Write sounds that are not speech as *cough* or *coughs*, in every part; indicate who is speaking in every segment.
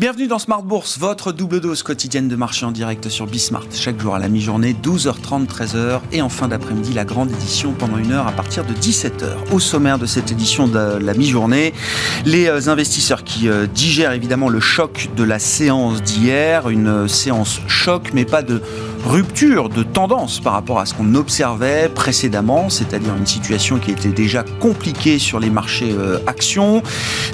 Speaker 1: Bienvenue dans Smart Bourse, votre double dose quotidienne de marché en direct sur Bismart. Chaque jour à la mi-journée, 12h30, 13h et en fin d'après-midi, la grande édition pendant une heure à partir de 17h. Au sommaire de cette édition de la mi-journée, les euh, investisseurs qui euh, digèrent évidemment le choc de la séance d'hier, une euh, séance choc mais pas de rupture de tendance par rapport à ce qu'on observait précédemment, c'est-à-dire une situation qui était déjà compliquée sur les marchés euh, actions,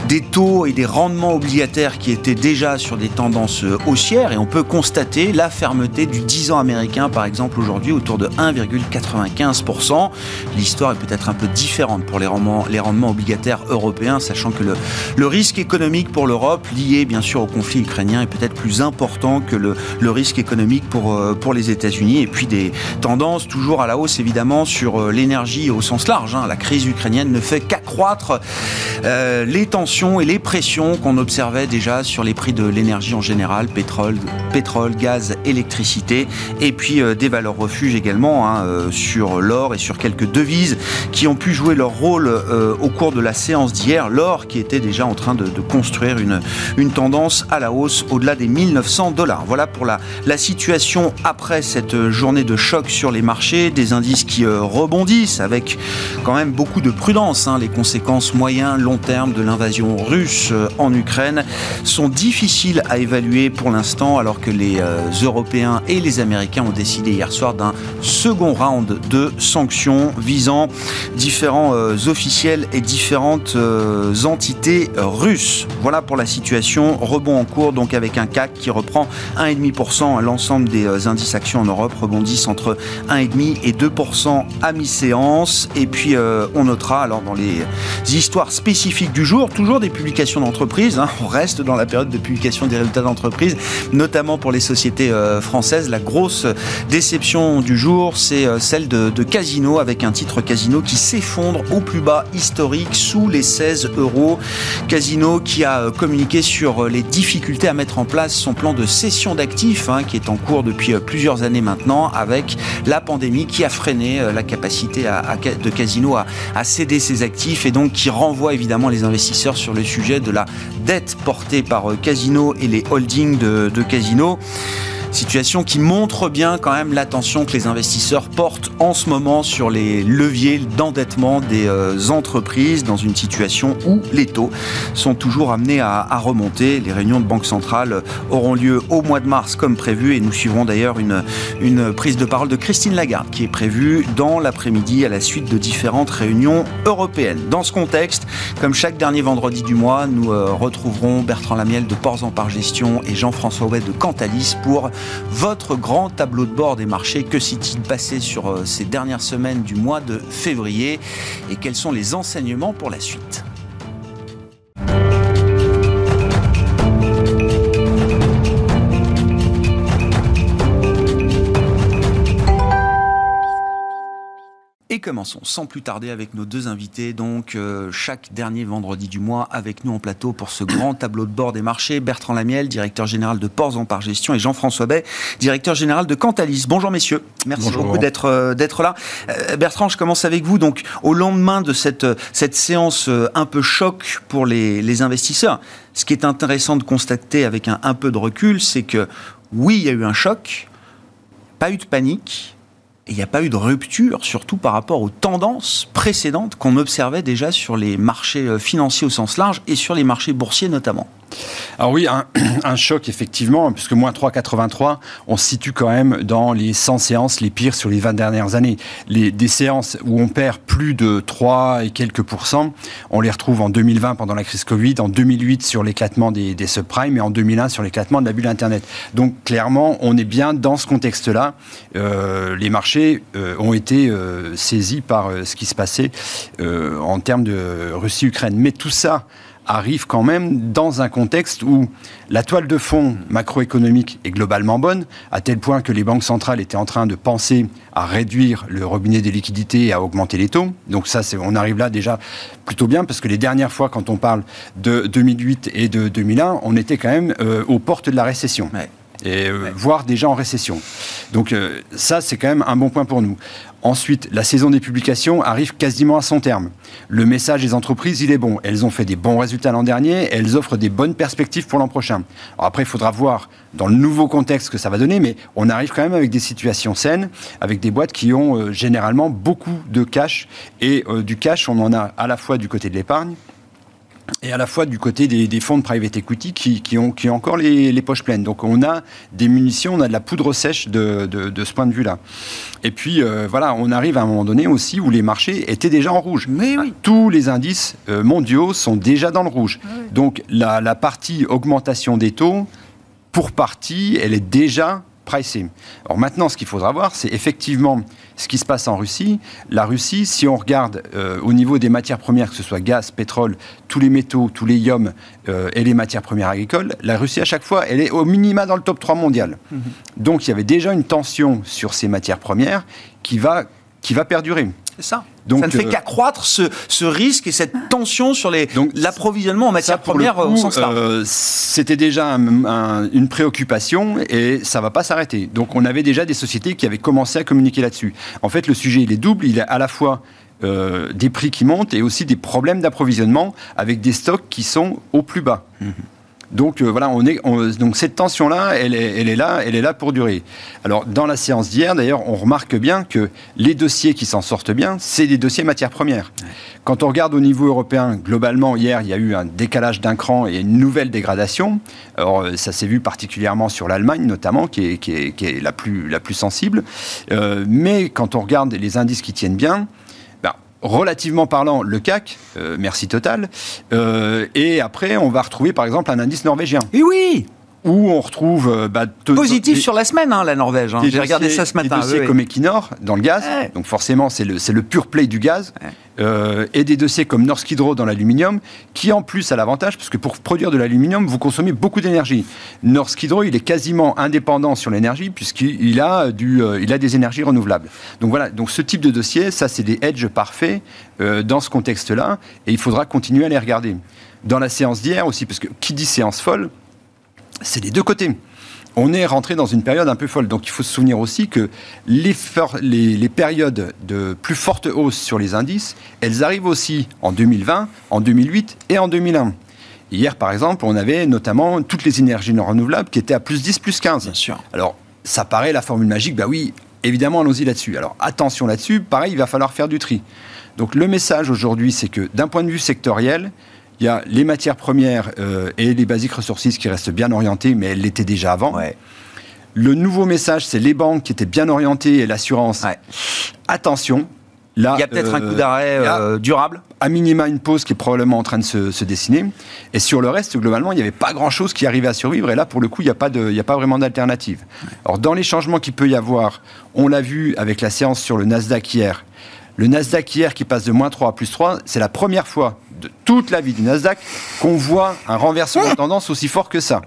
Speaker 1: des taux et des rendements obligataires qui étaient déjà sur des tendances euh, haussières et on peut constater la fermeté du 10 ans américain par exemple aujourd'hui autour de 1,95%. L'histoire est peut-être un peu différente pour les rendements, les rendements obligataires européens, sachant que le, le risque économique pour l'Europe, lié bien sûr au conflit ukrainien, est peut-être plus important que le, le risque économique pour, euh, pour les États-Unis et puis des tendances toujours à la hausse évidemment sur euh, l'énergie au sens large. Hein. La crise ukrainienne ne fait qu'accroître euh, les tensions et les pressions qu'on observait déjà sur les prix de l'énergie en général, pétrole, pétrole, gaz, électricité et puis euh, des valeurs refuges également hein, euh, sur l'or et sur quelques devises qui ont pu jouer leur rôle au cours de la séance d'hier. L'or qui était déjà en train de, construire une, une tendance à la hausse au-delà des 1900 dollars. Voilà pour la, la situation après cette journée de choc sur les marchés, des indices qui rebondissent avec quand même beaucoup de prudence. Hein. Les conséquences moyen, long terme de l'invasion russe euh, en Ukraine sont difficiles à évaluer pour l'instant alors que les euh, Européens et les Américains ont décidé hier soir d'un second round de sanctions visant différents officiels et différentes entités russes. Voilà pour la situation. Rebond en cours donc avec un CAC qui reprend 1,5% à l'ensemble des indices actions en Europe rebondissent entre 1,5 et 2% à mi-séance. Et puis euh, on notera alors dans les histoires spécifiques du jour, toujours des publications d'entreprises. Hein. on reste dans la période de publication des résultats d'entreprise, notamment pour les sociétés euh, françaises. La grosse déception du jour, c'est euh, celle de, Casino, avec un titre Casino qui s'effondre au plus bas historique sous les 16 euros. Casino qui a communiqué sur les difficultés à mettre en place son plan de cession d'actifs, hein, qui est en cours depuis plusieurs années maintenant avec la pandémie qui a freiné euh, la capacité de Casino à, céder ses actifs et donc qui renvoie évidemment les investisseurs sur le sujet de la dette portée par euh, Casino et les holdings de, de Casino. Situation qui montre bien quand même l'attention que les investisseurs portent en ce moment sur les leviers d'endettement des euh, entreprises dans une situation où les taux sont toujours amenés à, remonter. Les réunions de banque centrale auront lieu au mois de mars comme prévu et nous suivrons d'ailleurs une, une prise de parole de Christine Lagarde qui est prévue dans l'après-midi à la suite de différentes réunions européennes. Dans ce contexte, comme chaque dernier vendredi du mois, nous euh, retrouverons Bertrand Lamiel de Ports en Par Gestion et Jean-François Ouet de Cantalis pour votre grand tableau de bord des marchés. Que s'est-il passé sur euh, ces dernières semaines du mois de février et quels sont les enseignements pour la suite? Et commençons sans plus tarder avec nos deux invités, donc euh, chaque dernier vendredi du mois avec nous en plateau pour ce grand tableau de bord des marchés. Bertrand Lamiel, directeur général de Ports en Par Gestion et Jean-François Bay, directeur général de Cantalis. Bonjour messieurs, merci Bonjour. beaucoup d'être euh, d'être là. Euh, Bertrand, je commence avec vous. Donc au lendemain de cette, cette séance un peu choc pour les, les investisseurs, ce qui est intéressant de constater avec un, un peu de recul, c'est que oui, il y a eu un choc, pas eu de panique, il n'y a pas eu de rupture, surtout par rapport aux tendances précédentes qu'on observait déjà sur les marchés financiers au sens large et sur les marchés boursiers notamment.
Speaker 2: Alors oui, un, *clears throat* un, choc effectivement, puisque moins 3,83, on se situe quand même dans les 100 séances les pires sur les 20 dernières années. Les, des séances où on perd plus de 3 et quelques pourcents, on les retrouve en 2020 pendant la crise Covid, en 2008 sur l'éclatement des, des subprimes et en 2001 sur l'éclatement de la bulle Internet. Donc clairement, on est bien dans ce contexte-là. Euh, les marchés euh, ont été euh, saisis par euh, ce qui se passait en termes de Russie-Ukraine. Mais tout ça arrive quand même dans un contexte où la toile de fond macroéconomique est globalement bonne, à tel point que les banques centrales étaient en train de penser à réduire le robinet des liquidités et à augmenter les taux. Donc ça, on arrive là déjà plutôt bien, parce que les dernières fois, quand on parle de 2008 et de 2001, on était quand même aux portes de la récession. Ouais. Et voire déjà en récession. Donc ça, c'est quand même un bon point pour nous. Ensuite, la saison des publications arrive quasiment à son terme. Le message des entreprises, il est bon. Elles ont fait des bons résultats l'an dernier, elles offrent des bonnes perspectives pour l'an prochain. Alors après, il faudra voir dans le nouveau contexte que ça va donner, mais on arrive quand même avec des situations saines, avec des boîtes qui ont euh, généralement beaucoup de cash. Et euh, du cash, on en a à la fois du côté de l'épargne, et à la fois du côté des, fonds de private equity qui, ont, qui ont encore les, poches pleines. Donc on a des munitions, on a de la poudre sèche de, ce point de vue-là. Et puis euh, voilà, on arrive à un moment donné aussi où les marchés étaient déjà en rouge.
Speaker 1: Mais oui.
Speaker 2: Tous les indices euh, mondiaux sont déjà dans le rouge. Ah Donc la, la partie augmentation des taux, pour partie, elle est déjà pricing. Alors maintenant, ce qu'il faudra voir, c'est effectivement ce qui se passe en Russie. La Russie, si on regarde euh, au niveau des matières premières, que ce soit gaz, pétrole, tous les métaux, tous les ions euh, et les matières premières agricoles, la Russie, à chaque fois, elle est au minima dans le top 3 mondial. Mhm. Donc il y avait déjà une tension sur ces matières premières qui va, qui va perdurer.
Speaker 1: C'est ça. Donc, ça ne fait euh, qu'accroître ce, risque et cette tension sur l'approvisionnement en matières premières au sens large. Euh,
Speaker 2: c'était déjà une préoccupation et ça ne va pas s'arrêter. Donc on avait déjà des sociétés qui avaient commencé à communiquer là-dessus. En fait, le sujet, il est double. Il est à la fois euh, des prix qui montent et aussi des problèmes d'approvisionnement avec des stocks qui sont au plus bas. Mhm. Donc euh, voilà, on est, donc cette tension-là, elle est, elle est, là, elle est là pour durer. Alors dans la séance d'hier, d'ailleurs, on remarque bien que les dossiers qui s'en sortent bien, c'est des dossiers matières premières. Quand on regarde au niveau européen, globalement, hier, il y a eu un décalage d'un cran et une nouvelle dégradation. Alors euh, ça s'est vu particulièrement sur l'Allemagne, notamment, qui est, qui est, qui est, la, plus, la plus sensible. Euh, mais quand on regarde les indices qui tiennent bien, relativement parlant, le CAC, euh, merci Total. Euh, et après, on va retrouver par exemple un indice norvégien.
Speaker 1: Et oui
Speaker 2: où on retrouve... Euh, bah,
Speaker 1: Positif sur la semaine, hein, la Norvège. Hein. J'ai regardé ça ce matin.
Speaker 2: Des dossiers comme Equinor, dans le gaz. Donc forcément, c'est le, le pur play du gaz. Euh, et des dossiers comme Norsk Hydro dans l'aluminium, qui en plus a l'avantage, parce que pour produire de l'aluminium, vous consommez beaucoup d'énergie. Norsk Hydro, il est quasiment indépendant sur l'énergie, puisqu'il a, du, euh, il a des énergies renouvelables. Donc voilà, donc ce type de dossier, ça c'est des hedges parfaits dans ce contexte-là, et il faudra continuer à les regarder. Dans la séance d'hier aussi, parce que qui dit séance folle, c'est les deux côtés. On est rentré dans une période un peu folle. Donc il faut se souvenir aussi que les, les, périodes de plus forte hausse sur les indices, elles arrivent aussi en 2020, en 2008 et en 2001. Hier, par exemple, on avait notamment toutes les énergies non renouvelables qui étaient à plus 10, plus 15.
Speaker 1: Bien sûr.
Speaker 2: Alors, ça paraît la formule magique, bah oui, évidemment, allons-y là-dessus. Alors, attention là-dessus, pareil, il va falloir faire du tri. Donc, le message aujourd'hui, c'est que d'un point de vue sectoriel, il y a les matières premières euh, et les basiques ressources qui restent bien orientées, mais elles l'étaient déjà avant. Le nouveau message, c'est les banques qui étaient bien orientées et l'assurance. Attention,
Speaker 1: Là, il y a peut-être un coup d'arrêt euh, durable
Speaker 2: À minima, une pause qui est probablement en train de se, dessiner. Et sur le reste, globalement, il n'y avait pas grand-chose qui arrivait à survivre. Et là, pour le coup, il n'y a, pas a pas vraiment d'alternative. Alors, dans les changements qu'il peut y avoir, on l'a vu avec la séance sur le Nasdaq hier. Le Nasdaq hier qui passe de moins 3 à plus 3, c'est la première fois de toute la vie du Nasdaq qu'on voit un renversement de tendance aussi fort que ça.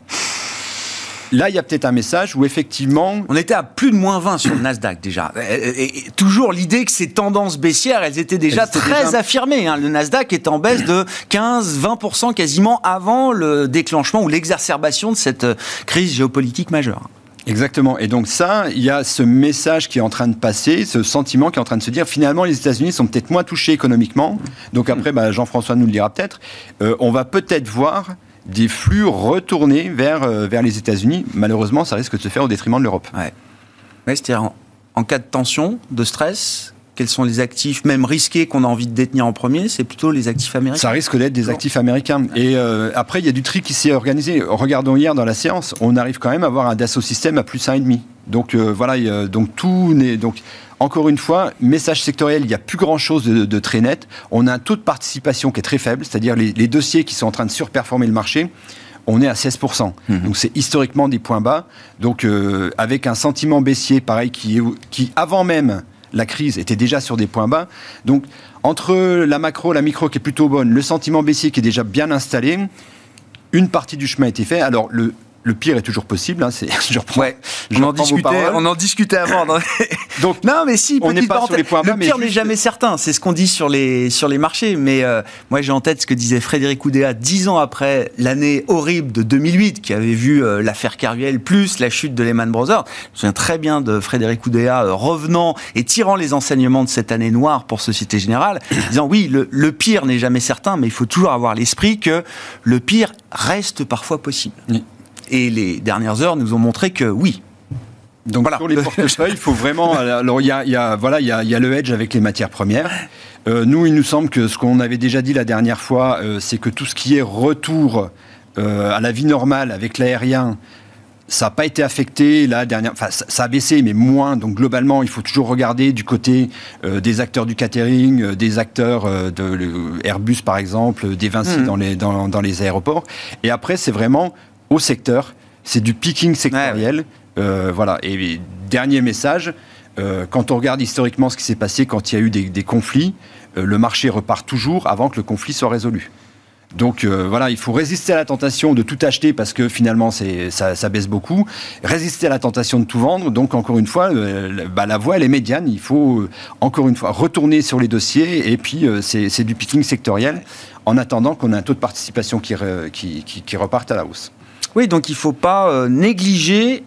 Speaker 2: Là, il y a peut-être un message où effectivement...
Speaker 1: On était à plus de moins 20 sur le Nasdaq déjà. Et, toujours l'idée que ces tendances baissières, elles étaient déjà très affirmées. Hein. Le Nasdaq est en baisse de 15-20% quasiment avant le déclenchement ou l'exacerbation de cette euh, crise géopolitique majeure.
Speaker 2: Exactement. Et donc ça, il y a ce message qui est en train de passer, ce sentiment qui est en train de se dire, finalement, les États-Unis sont peut-être moins touchés économiquement. Donc après, bah, Jean-François nous le dira peut-être. Euh, on va peut-être voir des flux retournés vers, euh, vers les États-Unis. Malheureusement, ça risque de se faire au détriment de l'Europe.
Speaker 1: Ouais. c'est-à-dire en, cas de tension, de stress, quels sont les actifs, même risqués, qu'on a envie de détenir en premier C'est plutôt les actifs américains
Speaker 2: Ça risque d'être des actifs américains. Et euh, après, il y a du tri qui s'est organisé. Regardons hier dans la séance, on arrive quand même à avoir un Dassault Système à plus 1,5. Donc euh, voilà, donc tout n'est... Donc, encore une fois, message sectoriel, il n'y a plus grand-chose de, très net. On a un taux de participation qui est très faible, c'est-à-dire les, dossiers qui sont en train de surperformer le marché on est à 16%. Mmh. Donc c'est historiquement des points bas. Donc euh, avec un sentiment baissier, pareil, qui, qui avant même la crise était déjà sur des points bas. Donc, entre la macro, la micro qui est plutôt bonne, le sentiment baissier qui est déjà bien installé, une partie du chemin a été fait. Alors, le, le pire est toujours possible. Hein, c'est, *laughs* je reprends,
Speaker 1: ouais, on, en discutait, on en discutait avant. *laughs* Donc, non, mais si,
Speaker 2: on n'est pas sur les points
Speaker 1: bas, Le pire n'est jamais certain. C'est ce qu'on dit sur les, sur les marchés. Mais euh, moi, j'ai en tête ce que disait Frédéric Oudéa dix ans après l'année horrible de 2008, qui avait vu euh, l'affaire Caruel plus la chute de Lehman Brothers. Je me souviens très bien de Frédéric Oudéa euh, revenant et tirant les enseignements de cette année noire pour Société Générale, *coughs* disant oui, le, le pire n'est jamais certain, mais il faut toujours avoir l'esprit que le pire reste parfois possible. Et les dernières heures nous ont montré que oui,
Speaker 2: donc voilà. sur les portefeuilles, il faut vraiment. *laughs* Alors il y a, voilà, il y a, le hedge avec les matières premières. Euh, nous, il nous semble que ce qu'on avait déjà dit la dernière fois, euh, c'est que tout ce qui est retour euh, à la vie normale avec l'aérien, ça n'a pas été affecté. La dernière, enfin, ça, a baissé, mais moins. Donc globalement, il faut toujours regarder du côté des acteurs du catering, des acteurs de Airbus par exemple, des Vinci mmh. dans, les, dans, dans, les aéroports. Et après, c'est vraiment au secteur. C'est du picking sectoriel. Euh, voilà. Et dernier message, euh, quand on regarde historiquement ce qui s'est passé quand il y a eu des, conflits, euh, le marché repart toujours avant que le conflit soit résolu. Donc voilà, il faut résister à la tentation de tout acheter parce que finalement ça, ça, baisse beaucoup. Résister à la tentation de tout vendre. Donc encore une fois, bah, la voie elle est médiane. Il faut encore une fois retourner sur les dossiers et puis c'est du picking sectoriel en attendant qu'on ait un taux de participation qui, qui, qui reparte à la hausse.
Speaker 1: Oui, donc il ne faut pas négliger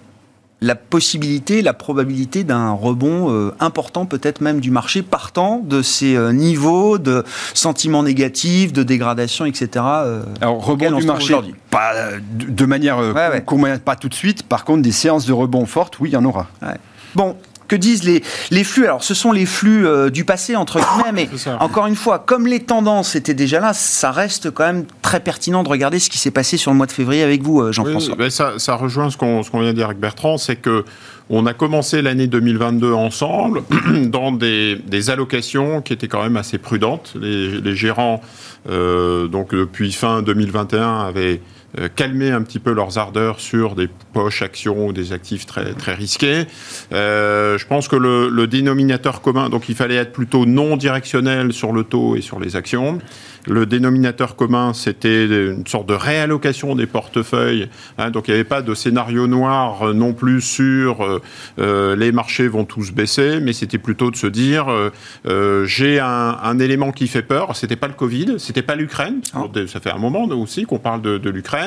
Speaker 1: la possibilité, la probabilité d'un rebond euh, important, peut-être même du marché, partant de ces euh, niveaux de sentiments négatifs, de dégradation, etc.
Speaker 2: Euh, Alors, rebond du marché, pas de manière pas tout de suite. Par contre, des séances de rebond fortes, oui, il y en aura.
Speaker 1: Bon, que disent les, les flux Alors, ce sont les flux euh, du passé, entre guillemets, *coughs* mais encore une fois, comme les tendances étaient déjà là, ça reste quand même très pertinent de regarder ce qui s'est passé sur le mois de février avec vous, euh, Jean-François.
Speaker 3: Oui, ça, ça, rejoint ce qu'on vient de dire avec Bertrand, c'est que on a commencé l'année 2022 ensemble *coughs* dans des, des, allocations qui étaient quand même assez prudentes. Les, les gérants, euh, donc depuis fin 2021, avaient euh, calmer un petit peu leurs ardeurs sur des poches actions ou des actifs très, très risqués. Euh, je pense que le, le, dénominateur commun, donc il fallait être plutôt non directionnel sur le taux et sur les actions. Le dénominateur commun, c'était une sorte de réallocation des portefeuilles. Hein, donc il n'y avait pas de scénario noir euh, non plus sur euh, les marchés vont tous baisser, mais c'était plutôt de se dire j'ai un, élément qui fait peur. C'était pas le Covid, c'était pas l'Ukraine. Ah. Ça fait un moment aussi qu'on parle de, de l'Ukraine.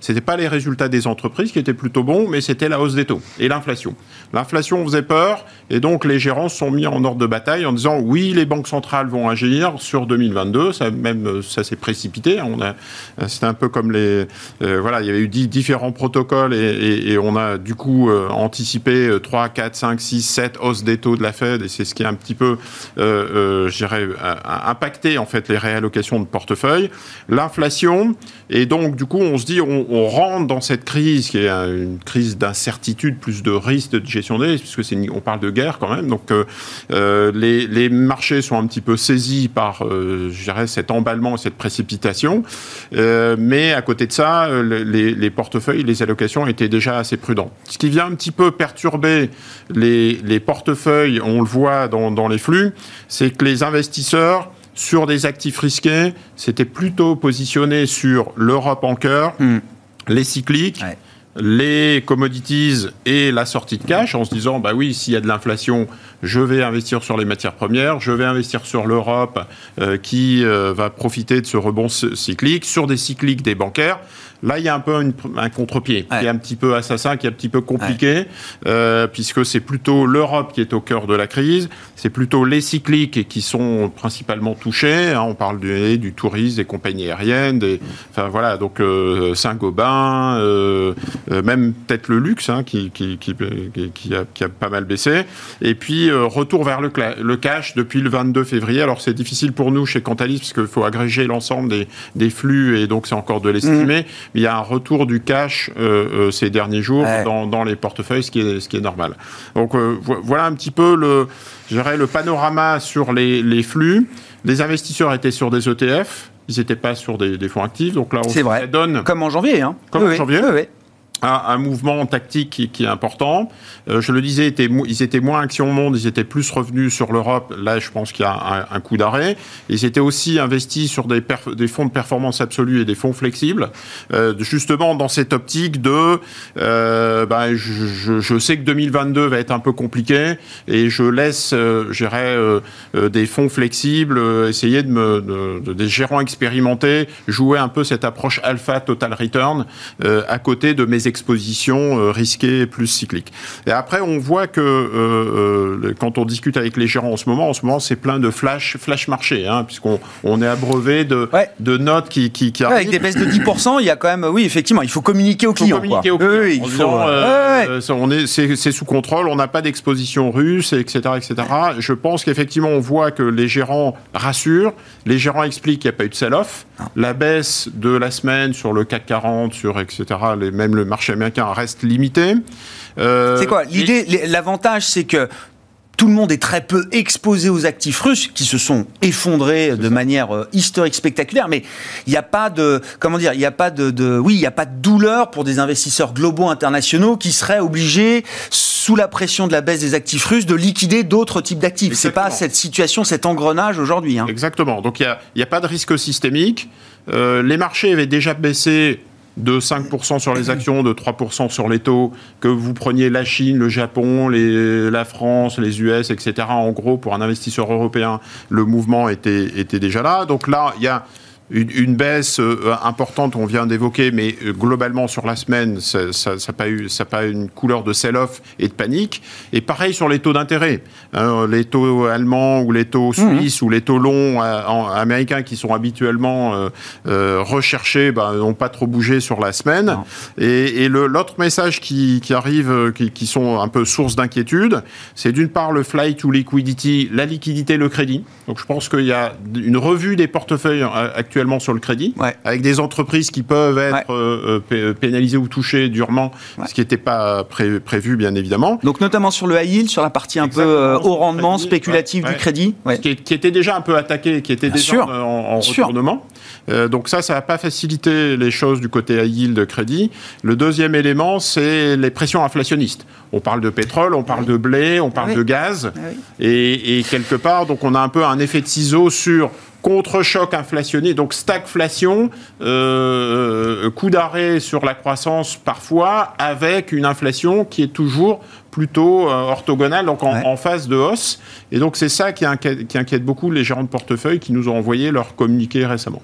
Speaker 3: C'était pas les résultats des entreprises qui étaient plutôt bons, mais c'était la hausse des taux et l'inflation. L'inflation faisait peur et donc les gérants sont mis en ordre de bataille en disant oui les banques centrales vont agir sur 2022. Ça même euh, ça s'est précipité. A, c'était un peu comme les, euh, voilà, il y avait eu différents protocoles et, on a du coup euh, anticipé 3, 4, 5, 6, 7 hausses des taux de la Fed et c'est ce qui a un petit peu, je dirais, impacté en fait les réallocations de portefeuille. L'inflation et donc du coup on se dit on, rentre dans cette crise qui est une crise d'incertitude, plus de risque de gestion des risques puisque on parle de guerre quand même. Donc les, les, marchés sont un petit peu saisis par, dirais, cet emballage et cette précipitation. Euh, mais à côté de ça, euh, les, portefeuilles, les allocations étaient déjà assez prudents. Ce qui vient un petit peu perturber les, portefeuilles, on le voit dans, les flux, c'est que les investisseurs sur des actifs risqués, c'était plutôt positionné sur l'Europe en cœur, hmm. les cycliques, les commodities et la sortie de cash en se disant bah oui s'il y a de l'inflation je vais investir sur les matières premières je vais investir sur l'Europe euh, qui euh, va profiter de ce rebond cyclique sur des cycliques des bancaires Là, il y a un peu un contre-pied qui est un petit peu assassin, qui est un petit peu compliqué, euh, puisque c'est plutôt l'Europe qui est au cœur de la crise, c'est plutôt les cycliques qui sont principalement touchés. Hein. on parle du, du, tourisme, des compagnies aériennes, des, enfin voilà, donc euh, Saint-Gobain, euh, même peut-être le luxe hein, qui, qui, qui, qui, a, qui, a, pas mal baissé. Et puis retour vers le, le, cash depuis le 22 février. Alors c'est difficile pour nous chez Cantalis parce qu'il faut agréger l'ensemble des, des, flux et donc c'est encore de l'estimer. Mmh il y a un retour du cash euh, euh, ces derniers jours dans, les portefeuilles, ce qui est, ce qui est normal. Donc euh, voilà un petit peu le, le panorama sur les, flux. Les investisseurs étaient sur des ETF, ils n'étaient pas sur des, fonds actifs. Donc là,
Speaker 1: on vrai. donne. Comme en janvier. Hein.
Speaker 3: Comme en janvier. Un, mouvement tactique qui, est important. Euh, je le disais, ils étaient moins actions au monde, ils étaient plus revenus sur l'Europe. Là, je pense qu'il y a un, coup d'arrêt. Ils étaient aussi investis sur des, fonds de performance absolue et des fonds flexibles, euh, justement dans cette optique de, euh, bah, je, sais que 2022 va être un peu compliqué et je laisse, euh, des fonds flexibles, essayer de me, de, des gérants expérimentés, jouer un peu cette approche alpha total return à côté de mes expositions euh, risquées plus cycliques. Et après, on voit que euh, euh, quand on discute avec les gérants en ce moment, en ce moment, c'est plein de flash, flash marché, hein, puisqu'on on est abreuvé de, de notes qui, qui, qui
Speaker 1: Avec des baisses de 10%, il y a quand même, oui, effectivement, il faut communiquer aux clients.
Speaker 3: Communiquer aux clients oui, on est, c'est sous contrôle, on n'a pas d'exposition russe, etc., etc. Je pense qu'effectivement, on voit que les gérants rassurent, les gérants expliquent qu'il n'y a pas eu de sell-off, la baisse de la semaine sur le CAC 40, sur etc., les, même le marché américain reste limité.
Speaker 1: Euh, c'est quoi L'idée, l'avantage, c'est que tout le monde est très peu exposé aux actifs russes qui se sont effondrés de manière euh, historique spectaculaire, mais il n'y a pas de comment dire, il n'y a pas de, oui, il n'y a pas de douleur pour des investisseurs globaux internationaux qui seraient obligés sous la pression de la baisse des actifs russes de liquider d'autres types d'actifs. C'est pas cette situation, cet engrenage aujourd'hui. Hein.
Speaker 3: Exactement. Donc il n'y a, pas de risque systémique. Euh, les marchés avaient déjà baissé de 5% sur les actions, de 3% sur les taux, que vous preniez la Chine, le Japon, les, la France, les US, etc. En gros, pour un investisseur européen, le mouvement était, était déjà là. Donc là, il y a une, baisse euh, importante, on vient d'évoquer, mais euh, globalement sur la semaine, ça n'a pas, eu, ça pas une couleur de sell-off et de panique. Et pareil sur les taux d'intérêt. Hein, les taux allemands ou les taux mmh. suisses ou les taux longs euh, américains qui sont habituellement recherchés bah, n'ont pas trop bougé sur la semaine. Et, l'autre message qui, arrive, qui, qui, sont un peu source d'inquiétude, c'est d'une part le flight to liquidity, la liquidité, le crédit. Donc je pense qu'il y a une revue des portefeuilles actuels sur le crédit, avec des entreprises qui peuvent être euh, euh, pénalisées ou touchées durement, ce qui n'était pas prévu, bien évidemment.
Speaker 1: Donc notamment sur le high yield, sur la partie un peu euh, haut rendement, spéculative du crédit.
Speaker 3: Qui, était déjà un peu attaqué, qui était déjà en, retournement. donc ça, ça n'a pas facilité les choses du côté high yield de crédit. Le deuxième élément, c'est les pressions inflationnistes. On parle de pétrole, on parle de blé, on parle de gaz. Et, et, quelque part, donc on a un peu un effet de ciseau sur contre-choc inflationné, donc stagflation, euh, euh, coup d'arrêt sur la croissance parfois, avec une inflation qui est toujours plutôt euh, orthogonale, donc en, phase de hausse. Et donc c'est ça qui inquiète, qui inquiète beaucoup les gérants de portefeuille qui nous ont envoyé leur communiqué récemment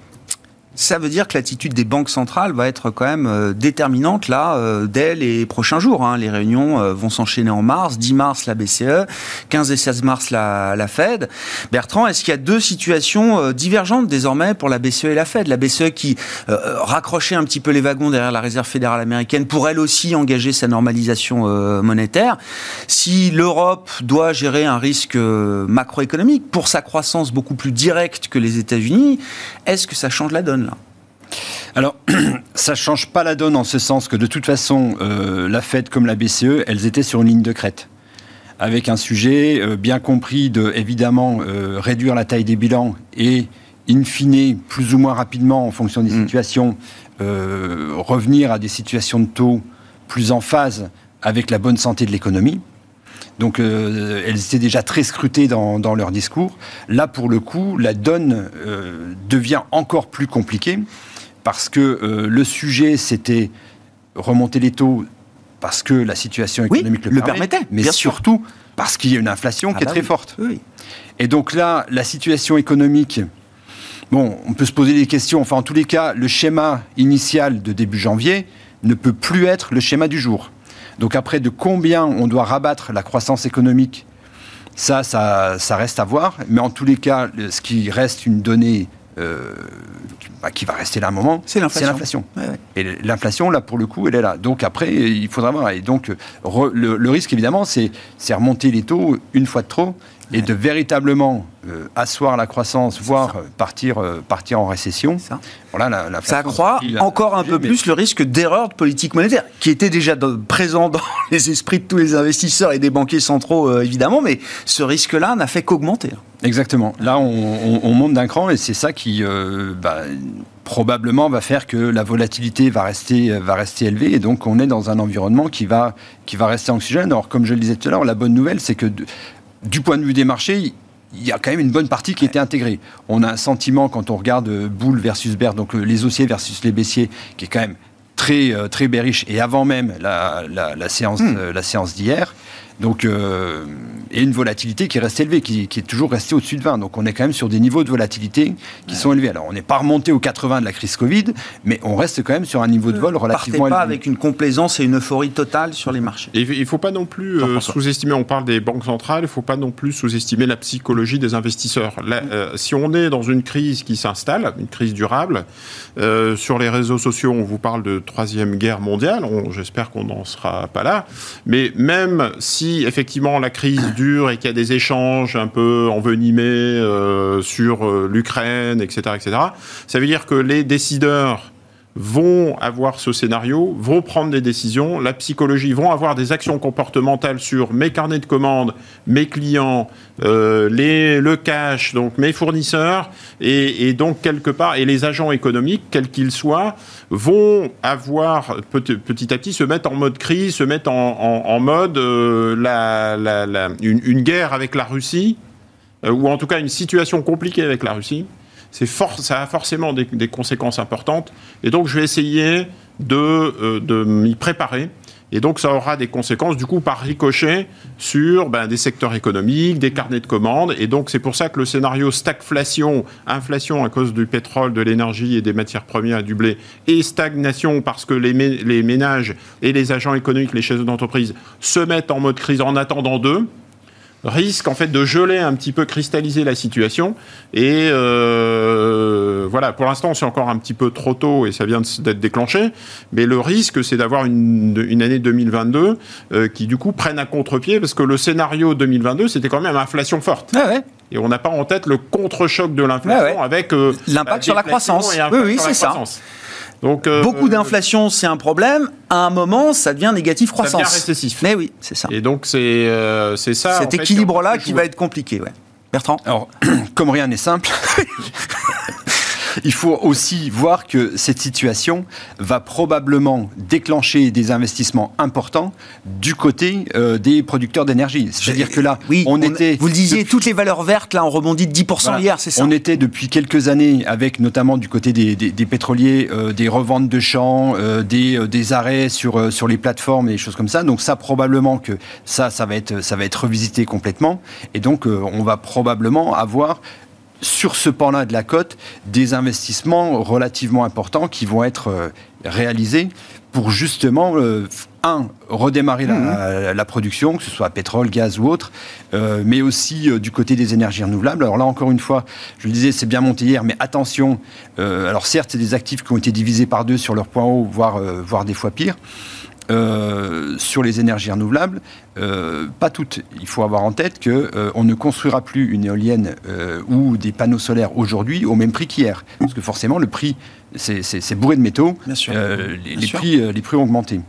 Speaker 1: ça veut dire que l'attitude des banques centrales va être quand même euh, déterminante là euh, dès les prochains jours. Hein. Les réunions euh, vont s'enchaîner en mars, 10 mars la BCE, 15 et 16 mars la, la Fed. Bertrand, est-ce qu'il y a deux situations divergentes désormais pour la BCE et la Fed? La BCE qui raccrochait un petit peu les wagons derrière la Réserve fédérale américaine pour elle aussi engager sa normalisation monétaire. Si l'Europe doit gérer un risque macroéconomique pour sa croissance beaucoup plus directe que les États-Unis, est-ce que ça change la donne?
Speaker 2: Alors, *clears throat* ça change pas la donne en ce sens que de toute façon, euh, la Fed comme la BCE, elles étaient sur une ligne de crête avec un sujet euh, bien compris de, évidemment, euh, réduire la taille des bilans et, in fine, plus ou moins rapidement, en fonction des mm. situations, revenir à des situations de taux plus en phase avec la bonne santé de l'économie. Donc elles étaient déjà très scrutées dans, dans, leur discours. Là, pour le coup, la donne devient encore plus compliquée parce que euh, le sujet, c'était remonter les taux parce que la situation économique
Speaker 1: le, permettait,
Speaker 2: mais surtout parce qu'il y a une inflation ah qui est bah très forte. Et donc là, la situation économique, bon, on peut se poser des questions. Enfin, en tous les cas, le schéma initial de début janvier ne peut plus être le schéma du jour. Donc après, de combien on doit rabattre la croissance économique, ça, ça, ça reste à voir. Mais en tous les cas, ce qui reste une donnée euh, bah, qui va rester là un moment,
Speaker 1: c'est l'inflation.
Speaker 2: Et l'inflation, là, pour le coup, elle est là. Donc après, il faudra voir. Et donc, le, risque, évidemment, c'est remonter les taux une fois de trop et de véritablement euh, asseoir la croissance, voire partir, partir en récession,
Speaker 1: ça, voilà, la, ça accroît encore un peu plus le risque d'erreur de politique monétaire, qui était déjà présent dans *laughs* les esprits de tous les investisseurs et des banquiers centraux, évidemment, mais ce risque-là n'a fait qu'augmenter.
Speaker 2: Exactement. Là, on, monte d'un cran et c'est ça qui bah, probablement va faire que la volatilité va rester, va rester élevée et donc on est dans un environnement qui va, qui va rester oxygène. Alors, comme je le disais tout à l'heure, la bonne nouvelle, c'est que du point de vue des marchés, il y a quand même une bonne partie qui était intégrée. On a un sentiment, quand on regarde boule versus bear, donc les haussiers versus les baissiers, qui est quand même très, euh, très bearish, et avant même la, la, séance, hmm. euh, la séance d'hier. Donc, euh, et une volatilité qui reste élevée, qui, est toujours restée au-dessus de 20. Donc on est quand même sur des niveaux de volatilité qui sont élevés. Alors on n'est pas remonté aux 80 de la crise Covid, mais on reste quand même sur un niveau de vol relativement
Speaker 1: élevé. pas avec une complaisance et une euphorie totale sur les marchés.
Speaker 3: il ne faut pas non plus euh, sous-estimer, on parle des banques centrales, il ne faut pas non plus sous-estimer la psychologie des investisseurs. Euh, si on est dans une crise qui s'installe, une crise durable, euh, sur les réseaux sociaux, on vous parle de troisième guerre mondiale, j'espère qu'on n'en sera pas là, mais même si effectivement la crise dure et qu'il y a des échanges un peu envenimés euh, sur euh, l'Ukraine, etc., etc., ça veut dire que les décideurs vont avoir ce scénario, vont prendre des décisions, la psychologie, vont avoir des actions comportementales sur mes carnets de commandes, mes clients, euh, les, le cash, donc mes fournisseurs, et, donc quelque part, et les agents économiques, quels qu'ils soient, vont avoir petit, à petit se mettre en mode crise, se mettre en, mode euh, une, guerre avec la Russie, euh, ou en tout cas une situation compliquée avec la Russie ça a forcément des, conséquences importantes. Et donc, je vais essayer de, euh, de m'y préparer. Et donc, ça aura des conséquences, du coup, par ricochet sur ben, des secteurs économiques, des carnets de commandes. Et donc, c'est pour ça que le scénario stagflation, inflation à cause du pétrole, de l'énergie et des matières premières et du blé, et stagnation parce que les, les ménages et les agents économiques, les chefs d'entreprise, se mettent en mode crise en attendant d'eux risque en fait de geler un petit peu, cristalliser la situation. Et euh, voilà, pour l'instant, c'est encore un petit peu trop tôt et ça vient d'être déclenché. Mais le risque, c'est d'avoir une, une, année 2022 euh, qui du coup prenne à contre-pied parce que le scénario 2022, c'était quand même inflation forte.
Speaker 1: Ah ouais.
Speaker 3: Et on n'a pas en tête le contre-choc de l'inflation ah avec
Speaker 1: euh, l'impact sur la croissance. oui, oui, c'est ça. Euh, Beaucoup d'inflation, c'est un problème. À un moment, ça devient négatif croissance. Ça
Speaker 3: devient récessif.
Speaker 1: Mais oui, c'est ça.
Speaker 3: Et donc, c'est euh, ça.
Speaker 1: Cet équilibre-là qui va être compliqué, ouais. Bertrand
Speaker 2: Alors, *clears throat* comme rien n'est simple, *laughs* il faut aussi voir que cette situation va probablement déclencher des investissements importants du côté euh, des producteurs d'énergie. C'est-à-dire que là,
Speaker 1: oui, on, était... Vous le disiez, toutes les valeurs vertes, là, ont rebondi de 10% hier, c'est ça
Speaker 2: On était depuis quelques années avec notamment du côté des, pétroliers, euh, des reventes de champs, euh, des, des, arrêts sur, sur les plateformes et des choses comme ça. Donc ça, probablement que ça, ça va être, ça va être revisité complètement. Et donc, on va probablement avoir sur ce pan-là de la côte des investissements relativement importants qui vont être euh, réalisés pour justement, euh, un, redémarrer la, mmh. production, que ce soit pétrole, gaz ou autre, euh, mais aussi du côté des énergies renouvelables. Alors là, encore une fois, je le disais, c'est bien monté hier, mais attention, alors certes, c'est des actifs qui ont été divisés par deux sur leur point haut, voire, voire des fois pire. Euh, sur les énergies renouvelables, euh, pas toutes. Il faut avoir en tête que euh, on ne construira plus une éolienne ou des panneaux solaires aujourd'hui au même prix qu'hier, parce que forcément le prix c'est bourré de métaux. les, prix, les prix ont augmenté.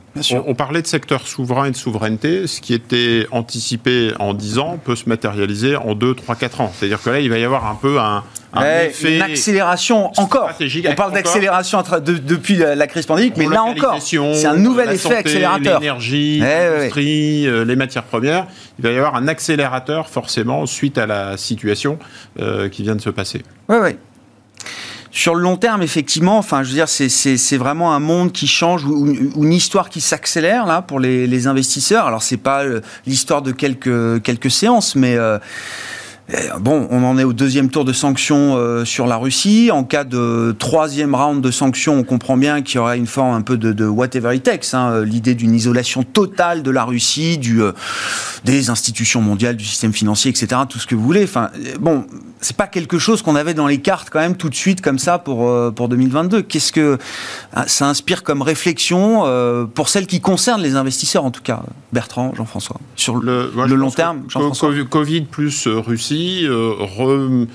Speaker 3: On, parlait de secteur souverain et de souveraineté. Ce qui était anticipé en 10 ans peut se matérialiser en 2, 3, 4 ans. C'est-à-dire que là, il va y avoir un peu un,
Speaker 1: une accélération encore. On parle d'accélération depuis la, crise pandémique, mais là encore, c'est un nouvel effet accélérateur.
Speaker 3: L'énergie, l'industrie, euh, les matières premières, il va y avoir un accélérateur forcément suite à la situation euh, qui vient de se passer.
Speaker 1: Oui, oui. Sur le long terme, effectivement, enfin, je veux dire, c'est vraiment un monde qui change ou, une histoire qui s'accélère là pour les, investisseurs. Alors, c'est pas euh, l'histoire de quelques quelques séances, mais Bon, on en est au deuxième tour de sanctions euh, sur la Russie. En cas de troisième round de sanctions, on comprend bien qu'il y aurait une forme un peu de, whatever it takes. Hein. L'idée d'une isolation totale de la Russie, du, euh, des institutions mondiales, du système financier, etc. Tout ce que vous voulez. Enfin, bon, c'est pas quelque chose qu'on avait dans les cartes quand même tout de suite comme ça pour euh, pour 2022. Qu'est-ce que ça inspire comme réflexion pour celles qui concernent les investisseurs en tout cas, Bertrand, Jean-François, sur le, le long terme.
Speaker 3: Jean-François? Covid plus Russie euh, euh,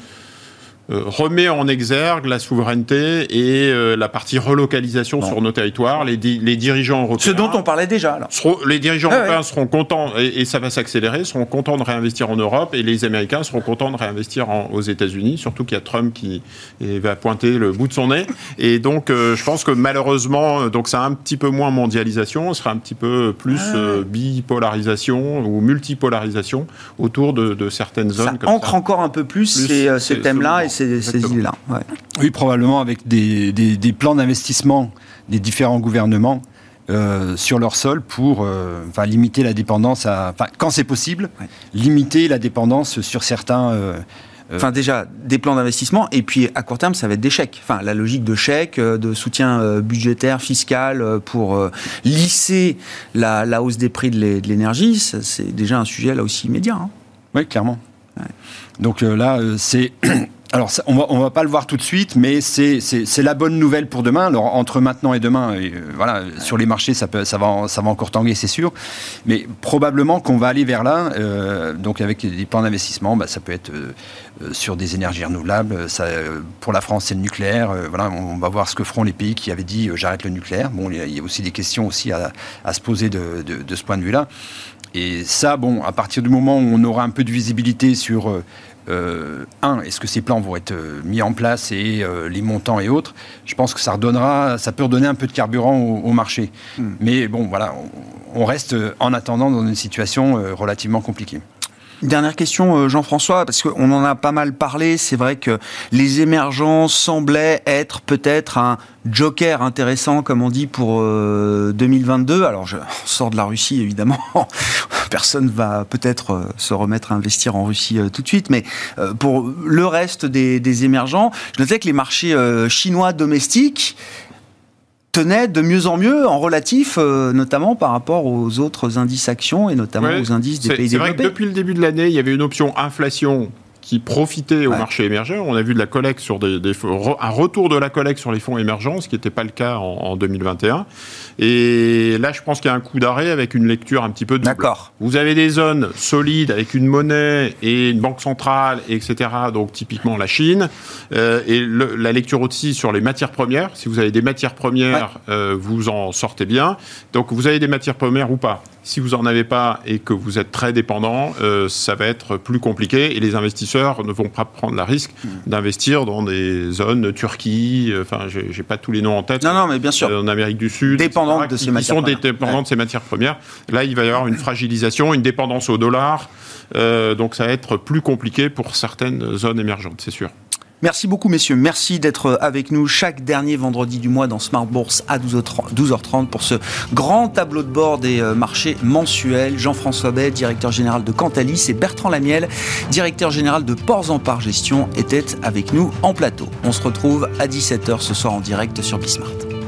Speaker 3: remet en exergue la souveraineté et euh, la partie relocalisation sur nos territoires. Les, les, dirigeants européens.
Speaker 1: Ce dont on parlait déjà.
Speaker 3: les dirigeants européens seront contents, et, ça va s'accélérer, seront contents de réinvestir en Europe et les Américains seront contents de réinvestir aux États-Unis, surtout qu'il y a Trump qui va pointer le bout de son nez. Et donc, je pense que malheureusement, donc ça a un petit peu moins mondialisation, ce sera un petit peu plus bipolarisation ou multipolarisation autour de, certaines zones.
Speaker 1: Ça ancre encore un peu plus, ces, ces thèmes-là et ces, idées-là.
Speaker 2: Oui, probablement avec des, plans d'investissement des différents gouvernements euh, sur leur sol pour euh, limiter la dépendance à. quand c'est possible, limiter la dépendance sur certains. Euh,
Speaker 1: enfin, déjà, des plans d'investissement, et puis à court terme, ça va être des chèques. Enfin, la logique de chèques, de soutien budgétaire, fiscal, pour lisser la, hausse des prix de l'énergie, c'est déjà un sujet là aussi immédiat. Hein.
Speaker 2: Oui, clairement. Donc là, c'est *clears throat* Alors, on va, va pas le voir tout de suite, mais c'est la bonne nouvelle pour demain. Alors, entre maintenant et demain, euh, voilà, sur les marchés, ça, peut, ça, va, ça va encore tanguer, c'est sûr. Mais probablement qu'on va aller vers là. Euh, donc, avec des plans d'investissement, bah, ça peut être euh, sur des énergies renouvelables. Ça, pour la France, c'est le nucléaire. voilà, on va voir ce que feront les pays qui avaient dit j'arrête le nucléaire. Bon, il y a aussi des questions aussi à, à se poser de, de, de ce point de vue-là. Et ça, bon, à partir du moment où on aura un peu de visibilité sur euh, un, est-ce que ces plans vont être euh, mis en place et euh, les montants et autres? Je pense que ça redonnera, ça peut redonner un peu de carburant au, marché. Hmm. Mais bon, voilà, on, reste en attendant dans une situation relativement compliquée.
Speaker 1: Dernière question, Jean-François, parce qu'on en a pas mal parlé. C'est vrai que les émergents semblaient être peut-être un joker intéressant, comme on dit, pour 2022. Alors, je sors de la Russie, évidemment. *laughs* personne va peut-être euh, se remettre à investir en Russie euh, tout de suite, mais euh, pour le reste des, émergents, je notais que les marchés chinois domestiques tenaient de mieux en mieux en relatif, notamment par rapport aux autres indices actions et notamment aux indices des pays développés.
Speaker 3: C'est vrai que depuis le début de l'année, il y avait une option inflation qui profitait au marché émergent. On a vu de la collecte sur des, un retour de la collecte sur les fonds émergents, ce qui n'était pas le cas en, 2021. Et là, je pense qu'il y a un coup d'arrêt avec une lecture un petit peu
Speaker 1: D'accord.
Speaker 3: Vous avez des zones solides avec une monnaie et une banque centrale, etc. Donc typiquement la Chine. Euh, et la lecture aussi sur les matières premières. Si vous avez des matières premières, euh, vous en sortez bien. Donc vous avez des matières premières ou pas? Si vous n'en avez pas et que vous êtes très dépendant, euh, ça va être plus compliqué et les investisseurs ne vont pas prendre la risque hmm. d'investir dans des zones Turquie, euh, enfin, j'ai pas tous les noms en tête.
Speaker 1: Non, non, mais bien sûr.
Speaker 3: Euh, en Amérique du Sud.
Speaker 1: Dépendantes de ces matières
Speaker 3: premières. sont dépendantes de ces matières premières. Là, il va y avoir une fragilisation, une dépendance au dollar. donc, ça va être plus compliqué pour certaines zones émergentes, c'est sûr.
Speaker 1: Merci beaucoup, messieurs. Merci d'être avec nous chaque dernier vendredi du mois dans Smart Bourse à 12h30 pour ce grand tableau de bord des euh, marchés mensuels. Jean-François Bay, directeur général de Cantalis, et Bertrand Lamiel, directeur général de Ports en Par Gestion, étaient avec nous en plateau. On se retrouve à 17h ce soir en direct sur Bismart.